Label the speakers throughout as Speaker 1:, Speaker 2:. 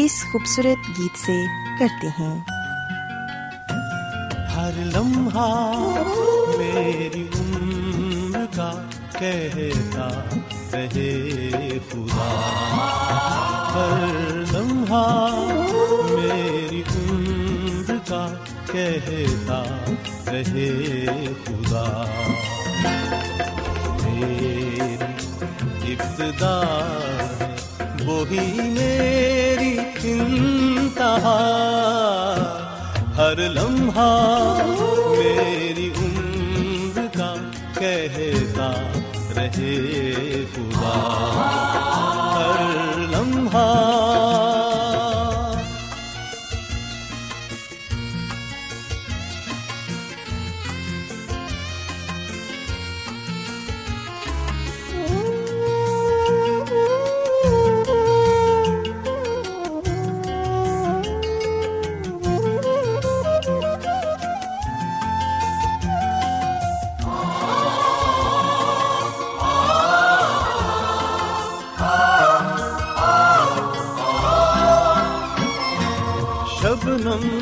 Speaker 1: اس خوبصورت گیت سے کرتے ہیں۔
Speaker 2: ہر لمحہ میری عمر کا کہتا رہے خدا۔ ہر لمحہ میری عمر کا کہتا رہے خدا۔ میری ابتدا وہی میری انتہا۔ ہر لمحہ میری عمر کا کہتا رہے خدا۔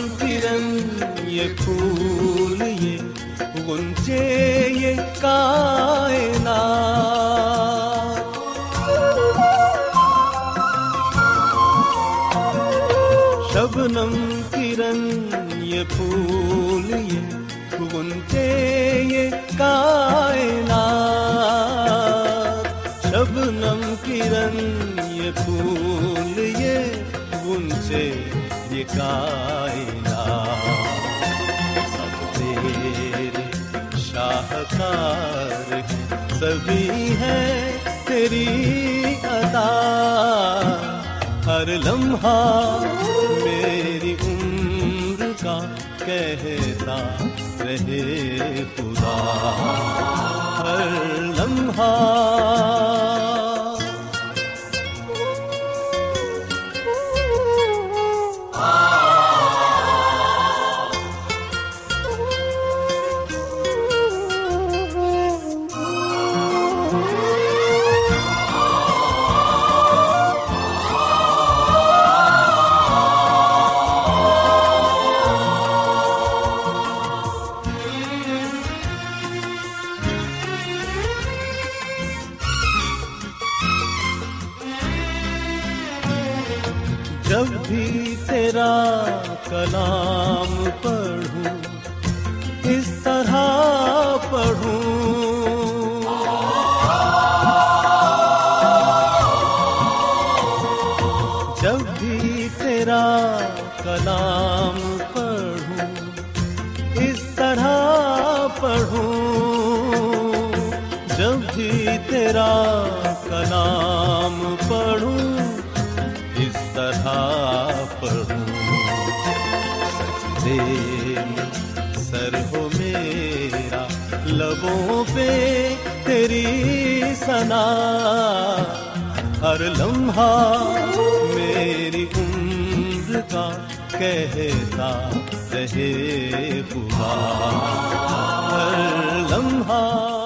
Speaker 2: شبنم کرن یہ پھول یہ غنچے یہ کائنات شبنم کرن یہ پھول یہ غنچے یہ کائنات شبنم کرن یہ پھول یہ غنچے یہ کائنات کار سبھی ہے تیری عطا۔ ہر لمحہ میری عمر کا کہتا رہے خدا۔ ہر لمحہ جب بھی تیرا کلام پڑھوں، اس طرح پڑھوں۔ سجدے میں سر ہو میرا، لبوں پہ تیری سنا ہر لمحہ میری عمر کا کہتا رہے ہوا۔ ہر لمحہ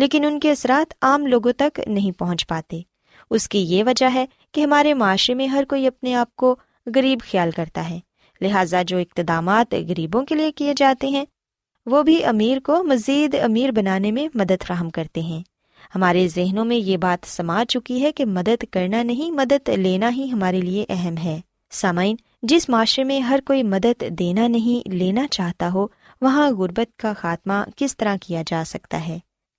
Speaker 1: لیکن ان کے اثرات عام لوگوں تک نہیں پہنچ پاتے۔ اس کی یہ وجہ ہے کہ ہمارے معاشرے میں ہر کوئی اپنے آپ کو غریب خیال کرتا ہے۔ لہٰذا جو اقتدامات غریبوں کے لیے کیے جاتے ہیں، وہ بھی امیر کو مزید امیر بنانے میں مدد فراہم کرتے ہیں۔ ہمارے ذہنوں میں یہ بات سما چکی ہے کہ مدد کرنا نہیں، مدد لینا ہی ہمارے لیے اہم ہے۔ سامعین، جس معاشرے میں ہر کوئی مدد دینا نہیں، لینا چاہتا ہو، وہاں غربت کا خاتمہ کس طرح کیا جا سکتا ہے؟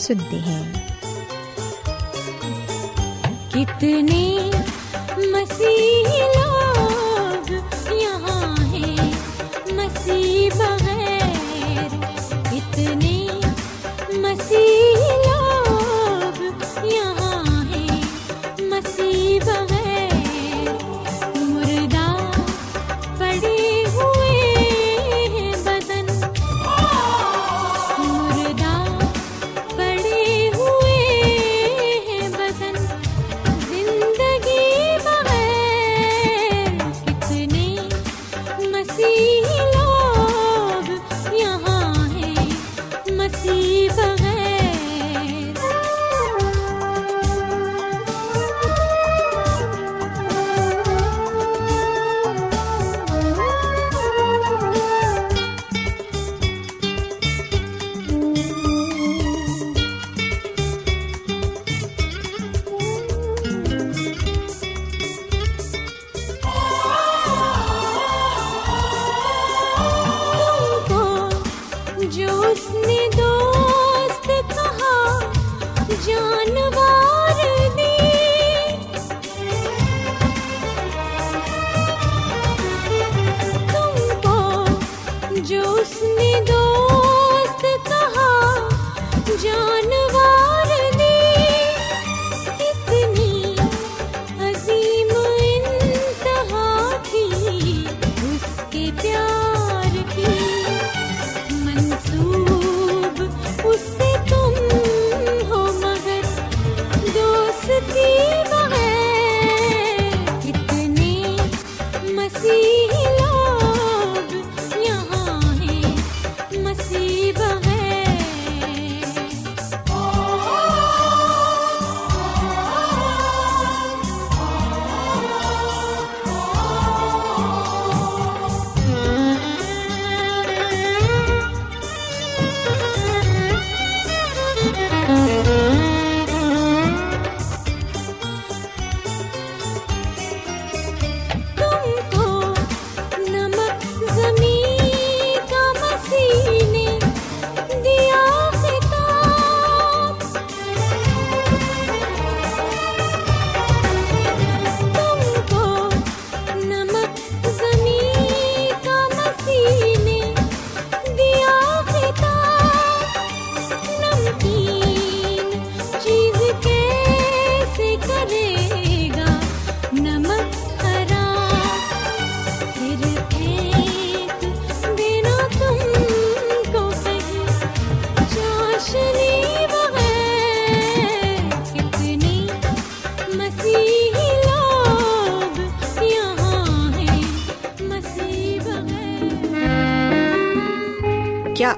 Speaker 1: سنتے ہیں۔
Speaker 3: کتنے مسیح لوگ یہاں ہیں، مسیح بغیر۔ کتنے مسیح لوگ یہاں ہیں، مسیح بغیر۔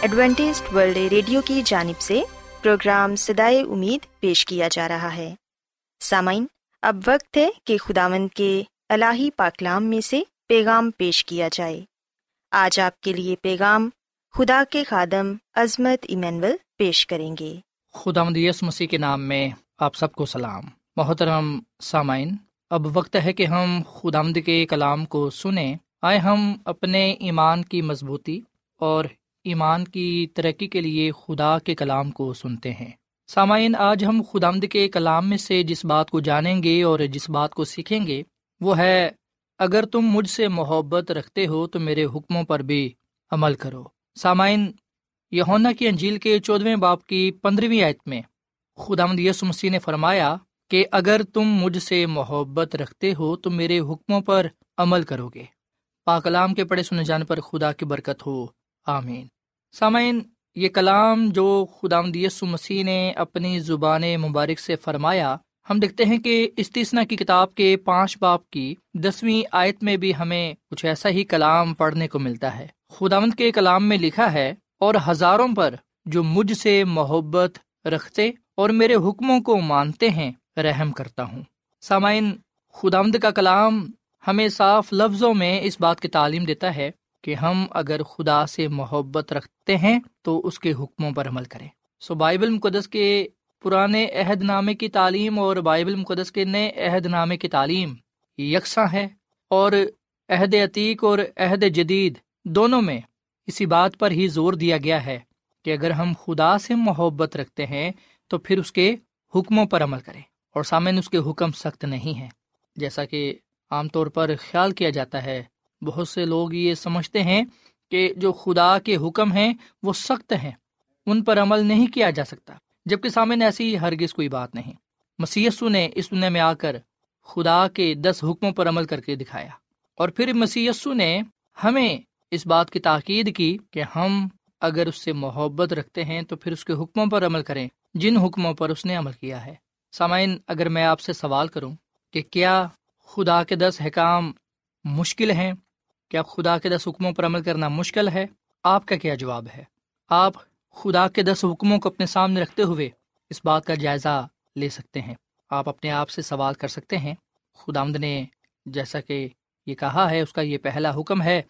Speaker 1: Adventist World Radio کی جانب سے پروگرام سدائے امید پیش کیا جا رہا ہے۔ سامعین، اب وقت ہے کہ خداوند کے الہی پاکلام میں سے پیغام پیش کیا جائے۔ آج آپ کے لیے پیغام خدا کے خادم عظمت ایمینول پیش کریں گے۔
Speaker 4: خدا یس مسیح کے نام میں آپ سب کو سلام۔ محترم سامعین، اب وقت ہے کہ ہم خدامد کے کلام کو سنیں۔ آئے ہم اپنے ایمان کی مضبوطی اور ایمان کی ترقی کے لیے خدا کے کلام کو سنتے ہیں۔ سامعین، آج ہم خدامد کے کلام میں سے جس بات کو جانیں گے اور جس بات کو سیکھیں گے، وہ ہے، اگر تم مجھ سے محبت رکھتے ہو تو میرے حکموں پر بھی عمل کرو۔ سامعین یونا کی انجیل کے چودویں باپ کی پندرہویں آیت میں خدامد یس مسیح نے فرمایا کہ اگر تم مجھ سے محبت رکھتے ہو تو میرے حکموں پر عمل کرو گے۔ پاکلام کے پڑھے سنے جانے پر خدا کی برکت ہو۔ آمین۔ سامعین، یہ کلام جو خدا یسو مسیح نے اپنی زبان مبارک سے فرمایا، ہم دیکھتے ہیں کہ استثنا کی کتاب کے پانچ باپ کی دسویں آیت میں بھی ہمیں کچھ ایسا ہی کلام پڑھنے کو ملتا ہے۔ خداوند کے کلام میں لکھا ہے، اور ہزاروں پر جو مجھ سے محبت رکھتے اور میرے حکموں کو مانتے ہیں، رحم کرتا ہوں۔ سامعین، خداوند کا کلام ہمیں صاف لفظوں میں اس بات کی تعلیم دیتا ہے کہ ہم اگر خدا سے محبت رکھتے ہیں تو اس کے حکموں پر عمل کریں۔ سو بائبل مقدس کے پرانے عہد نامے کی تعلیم اور بائبل مقدس کے نئے عہد نامے کی تعلیم یکساں ہے اور عہد عتیق اور عہد جدید دونوں میں اسی بات پر ہی زور دیا گیا ہے کہ اگر ہم خدا سے محبت رکھتے ہیں تو پھر اس کے حکموں پر عمل کریں اور سامنے اس کے حکم سخت نہیں ہیں۔ جیسا کہ عام طور پر خیال کیا جاتا ہے بہت سے لوگ یہ سمجھتے ہیں کہ جو خدا کے حکم ہیں وہ سخت ہیں، ان پر عمل نہیں کیا جا سکتا، جبکہ سامنے ایسی ہرگز کوئی بات نہیں۔ مسیسو نے اس دنیا میں آ کر خدا کے دس حکموں پر عمل کر کے دکھایا۔ اور پھر مسیسو نے ہمیں اس بات کی تاکید کی کہ ہم اگر اس سے محبت رکھتے ہیں تو پھر اس کے حکموں پر عمل کریں، جن حکموں پر اس نے عمل کیا ہے۔ سامعین، اگر میں آپ سے سوال کروں کہ کیا خدا کے دس حکام مشکل ہیں؟ کیا خدا کے دس حکموں پر عمل کرنا مشکل ہے، آپ کا کیا جواب ہے؟ آپ خدا کے دس حکموں کو اپنے سامنے رکھتے ہوئے اس بات کا جائزہ لے سکتے ہیں۔ آپ اپنے آپ سے سوال کر سکتے ہیں خدا آمد نے جیسا کہ یہ کہا ہے، اس کا یہ پہلا حکم ہے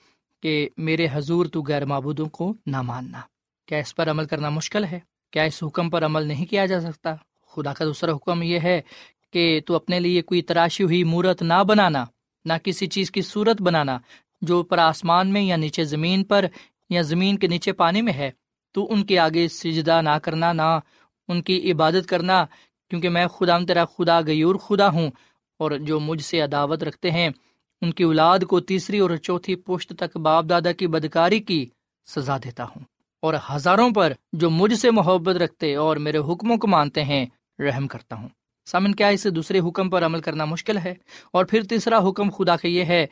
Speaker 4: کہ میرے حضور تو غیر معبودوں کو نہ ماننا۔ کیا اس پر عمل کرنا مشکل ہے؟ کیا اس حکم پر عمل نہیں کیا جا سکتا؟ خدا کا دوسرا حکم یہ ہے کہ تو اپنے لیے کوئی تراشی ہوئی مورت نہ بنانا، نہ کسی چیز کی صورت بنانا جو اوپر آسمان میں یا نیچے زمین پر یا زمین کے نیچے پانی میں ہے، تو ان کے آگے سجدہ نہ کرنا، نہ ان کی عبادت کرنا، کیونکہ میں خدا تیرا خدا غیور خدا ہوں، اور جو مجھ سے عداوت رکھتے ہیں، ان کی اولاد کو تیسری اور چوتھی پشت تک باپ دادا کی بدکاری کی سزا دیتا ہوں۔ اور ہزاروں پر جو مجھ سے محبت رکھتے اور میرے حکموں کو مانتے ہیں، رحم کرتا ہوں۔ سامن، کیا اسے دوسرے حکم پر عمل کرنا مشکل ہے؟ اور پھر تیسرا حکم خدا کا یہ ہے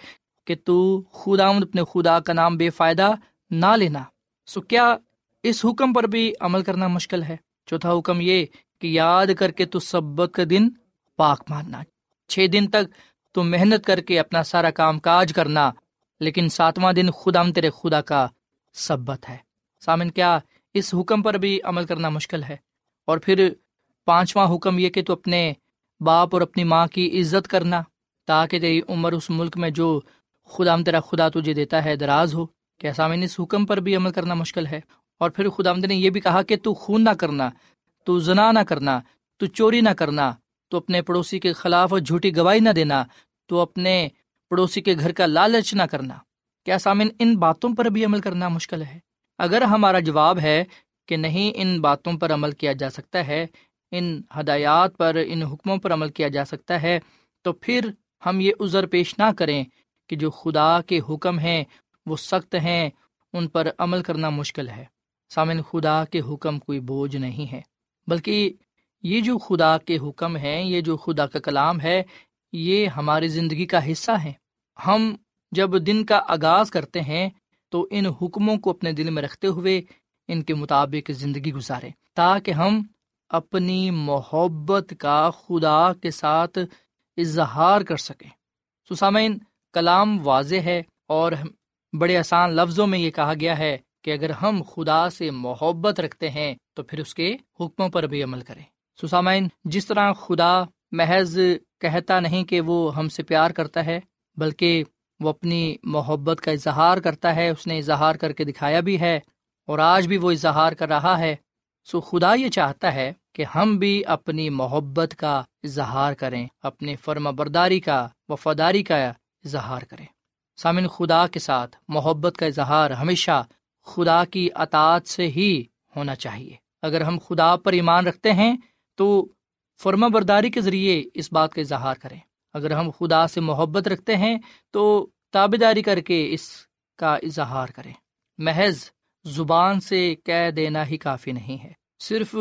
Speaker 4: کہ تو خداوند اپنے خدا کا نام بے فائدہ نہ لینا۔ سو کیا اس حکم پر بھی عمل کرنا مشکل ہے؟ چوتھا حکم یہ کہ یاد کر کے تو سبت کا دن پاک ماننا۔ چھ دن تک تو محنت کر کے اپنا سارا کام کاج کرنا، لیکن ساتواں دن خدا تیرے خدا کا سبت ہے۔ سامن، کیا اس حکم پر بھی عمل کرنا مشکل ہے؟ اور پھر پانچواں حکم یہ کہ تو اپنے باپ اور اپنی ماں کی عزت کرنا، تاکہ تیری عمر اس ملک میں جو خدا تیرا خدا تجھے دیتا ہے، دراز ہو۔ کیا سامن اس حکم پر بھی عمل کرنا مشکل ہے؟ اور پھر خدا نے یہ بھی کہا کہ تو خون نہ کرنا، تو زنا نہ کرنا، تو چوری نہ کرنا، تو اپنے پڑوسی کے خلاف جھوٹی گواہی نہ دینا، تو اپنے پڑوسی کے گھر کا لالچ نہ کرنا۔ کیا سامن ان باتوں پر بھی عمل کرنا مشکل ہے؟ اگر ہمارا جواب ہے کہ نہیں، ان باتوں پر عمل کیا جا سکتا ہے، ان ہدایات پر، ان حکموں پر عمل کیا جا سکتا ہے، تو پھر ہم یہ عذر پیش نہ کریں۔ کہ جو خدا کے حکم ہیں، وہ سخت ہیں، ان پر عمل کرنا مشکل ہے۔ سامن خدا کے حکم کوئی بوجھ نہیں ہے۔ بلکہ یہ جو خدا کے حکم ہیں، یہ جو خدا کا کلام ہے، یہ ہماری زندگی کا حصہ ہے ہم جب دن کا آغاز کرتے ہیں، تو ان حکموں کو اپنے دل میں رکھتے ہوئے ان کے مطابق زندگی گزارے تاکہ ہم اپنی محبت کا خدا کے ساتھ اظہار کر سکیں۔ سسامین کلام واضح ہے اور بڑے آسان لفظوں میں یہ کہا گیا ہے کہ اگر ہم خدا سے محبت رکھتے ہیں تو پھر اس کے حکموں پر بھی عمل کریں۔ سسامین جس طرح خدا محض کہتا نہیں کہ وہ ہم سے پیار کرتا ہے، بلکہ وہ اپنی محبت کا اظہار کرتا ہے، اس نے اظہار کر کے دکھایا بھی ہے اور آج بھی وہ اظہار کر رہا ہے، سو خدا یہ چاہتا ہے کہ ہم بھی اپنی محبت کا اظہار کریں اپنی فرما برداری کا، وفاداری کا اظہار کریں۔ سامن خدا کے ساتھ محبت کا اظہار ہمیشہ خدا کی اطاعت سے ہی ہونا چاہیے۔ اگر ہم خدا پر ایمان رکھتے ہیں تو فرما برداری کے ذریعے اس بات کا اظہار کریں۔ اگر ہم خدا سے محبت رکھتے ہیں تو تابے داری کر کے اس کا اظہار کریں۔ محض زبان سے کہہ دینا ہی کافی نہیں ہے۔ صرف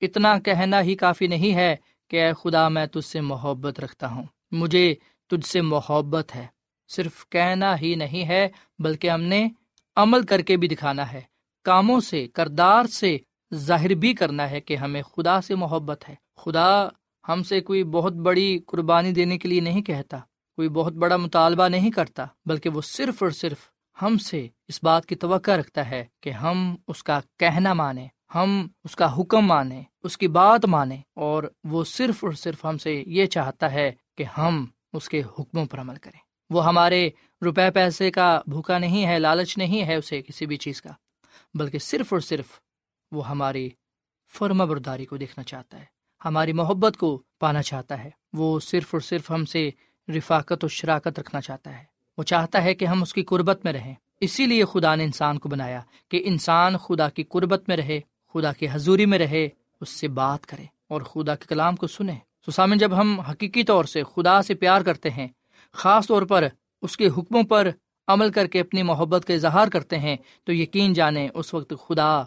Speaker 4: اتنا کہنا ہی کافی نہیں ہے کہ اے خدا، میں تجھ سے محبت رکھتا ہوں۔ مجھے تجھ سے محبت ہے۔ صرف کہنا ہی نہیں ہے، بلکہ ہم نے عمل کر کے بھی دکھانا ہے۔ کاموں سے، کردار سے ظاہر بھی کرنا ہے کہ ہمیں خدا سے محبت ہے۔ خدا ہم سے کوئی بہت بڑی قربانی دینے کے لیے نہیں کہتا، کوئی بہت بڑا مطالبہ نہیں کرتا، بلکہ وہ صرف اور صرف ہم سے اس بات کی توقع رکھتا ہے کہ ہم اس کا کہنا مانیں، ہم اس کا حکم مانیں، اس کی بات مانیں۔ اور وہ صرف اور صرف ہم سے یہ چاہتا ہے کہ ہم اس کے حکموں پر عمل کریں۔ وہ ہمارے روپے پیسے کا بھوکا نہیں ہے، لالچ نہیں ہے اسے کسی بھی چیز کا، بلکہ صرف اور صرف وہ ہماری فرما برداری کو دیکھنا چاہتا ہے، ہماری محبت کو پانا چاہتا ہے۔ وہ صرف اور صرف ہم سے رفاقت و شراکت رکھنا چاہتا ہے۔ وہ چاہتا ہے کہ ہم اس کی قربت میں رہیں۔ اسی لیے خدا نے انسان کو بنایا کہ انسان خدا کی قربت میں رہے، خدا کی حضوری میں رہے، اس سے بات کرے اور خدا کے کلام کو سنے۔ سسامن جب ہم حقیقی طور سے خدا سے پیار کرتے ہیں، خاص طور پر اس کے حکموں پر عمل کر کے اپنی محبت کا اظہار کرتے ہیں، تو یقین جانے اس وقت خدا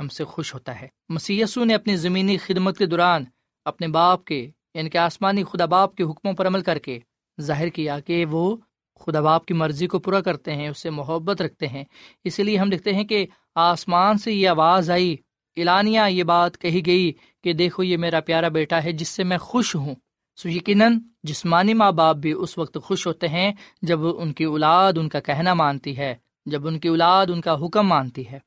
Speaker 4: ہم سے خوش ہوتا ہے۔ مسیسو نے اپنی زمینی خدمت کے دوران اپنے باپ کے یعنی کہ آسمانی خدا باپ کے حکموں پر عمل کر کے ظاہر کیا کہ وہ خدا باپ کی مرضی کو پورا کرتے ہیں، اس سے محبت رکھتے ہیں۔ اسی لیے ہم دیکھتے ہیں کہ آسمان سے یہ آواز آئی اعلانیہ یہ بات کہی گئی کہ دیکھو یہ میرا پیارا بیٹا ہے جس سے میں خوش ہوں۔ سو یقیناً جسمانی ماں باپ بھی اس وقت خوش ہوتے ہیں جب ان کی اولاد ان کا کہنا مانتی ہے، جب ان کی اولاد ان کا حکم مانتی ہے۔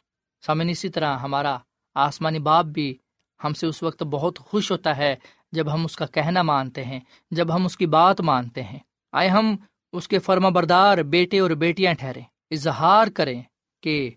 Speaker 4: سامن اسی طرح ہمارا آسمانی باپ بھی ہم سے اس وقت بہت خوش ہوتا ہے جب ہم اس کا کہنا مانتے ہیں، جب ہم اس کی بات مانتے ہیں۔ آئے ہم اس کے فرما بردار بیٹے اور بیٹیاں ٹھہرے اظہار کریں کہ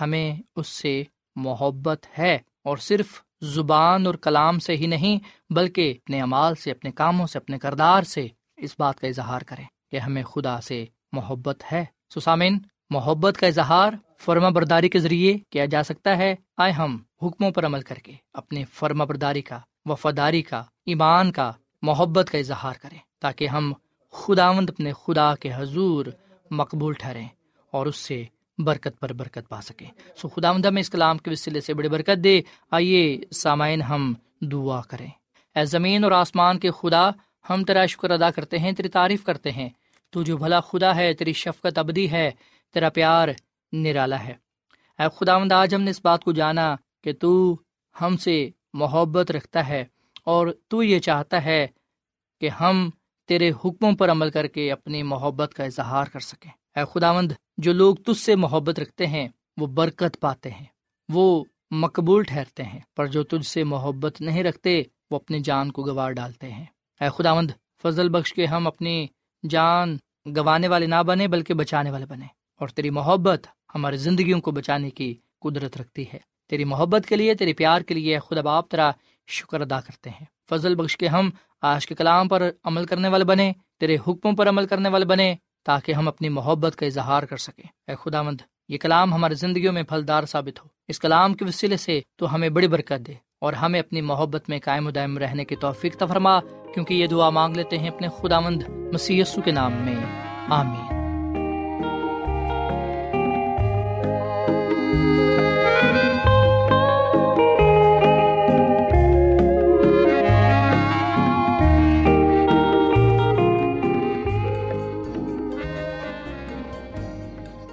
Speaker 4: ہمیں اس سے محبت ہے اور صرف زبان اور کلام سے ہی نہیں بلکہ اپنے امال سے، اپنے کاموں سے، اپنے کردار سے اس بات کا اظہار کریں کہ ہمیں خدا سے محبت ہے۔ سسامین محبت کا اظہار فرما برداری کے ذریعے کیا جا سکتا ہے۔ آئے ہم حکموں پر عمل کر کے اپنے فرما برداری کا، وفاداری کا، ایمان کا، محبت کا اظہار کریں تاکہ ہم خداوند اپنے خدا کے حضور مقبول ٹھہریں اور اس سے برکت پر برکت پا سکیں۔ سو خدا ہمیں اس کلام کے وسیلے سے بڑی برکت دے۔ آئیے سامعین ہم دعا کریں۔ اے زمین اور آسمان کے خدا، ہم تیرا شکر ادا کرتے ہیں، تیری تعریف کرتے ہیں۔ تو جو بھلا خدا ہے، تیری شفقت ابدی ہے، تیرا پیار نرالا ہے۔ اے خداوند آج ہم نے اس بات کو جانا کہ تو ہم سے محبت رکھتا ہے اور تو یہ چاہتا ہے کہ ہم تیرے حکموں پر عمل کر کے اپنی محبت کا اظہار کر سکیں۔ اے خداوند، جو لوگ تجھ سے محبت رکھتے ہیں، وہ برکت پاتے ہیں، وہ مقبول ٹھہرتے ہیں، پر جو تجھ سے محبت نہیں رکھتے، وہ اپنی جان کو گوار ڈالتے ہیں۔ اے خداوند، فضل بخش کے ہم اپنی جان گنوانے والے نہ بنے بلکہ بچانے والے بنے اور تیری محبت ہماری زندگیوں کو بچانے کی قدرت رکھتی ہے۔ تیری محبت کے لیے، تیرے پیار کے لیے خدا باپ تیرا شکر ادا کرتے ہیں۔ فضل بخش کے ہم آج کے کلام پر عمل کرنے والے بنے تیرے حکموں پر عمل کرنے والے بنے تاکہ ہم اپنی محبت کا اظہار کر سکیں۔ اے خدا مند یہ کلام ہماری زندگیوں میں پھلدار ثابت ہو۔ اس کلام کے وسیلے سے تو ہمیں بڑی برکت دے اور ہمیں اپنی محبت میں قائم و دائم رہنے کی توفیق تفرما کیونکہ یہ دعا مانگ لیتے ہیں اپنے خدا مند مسی کے نام میں۔ آمین۔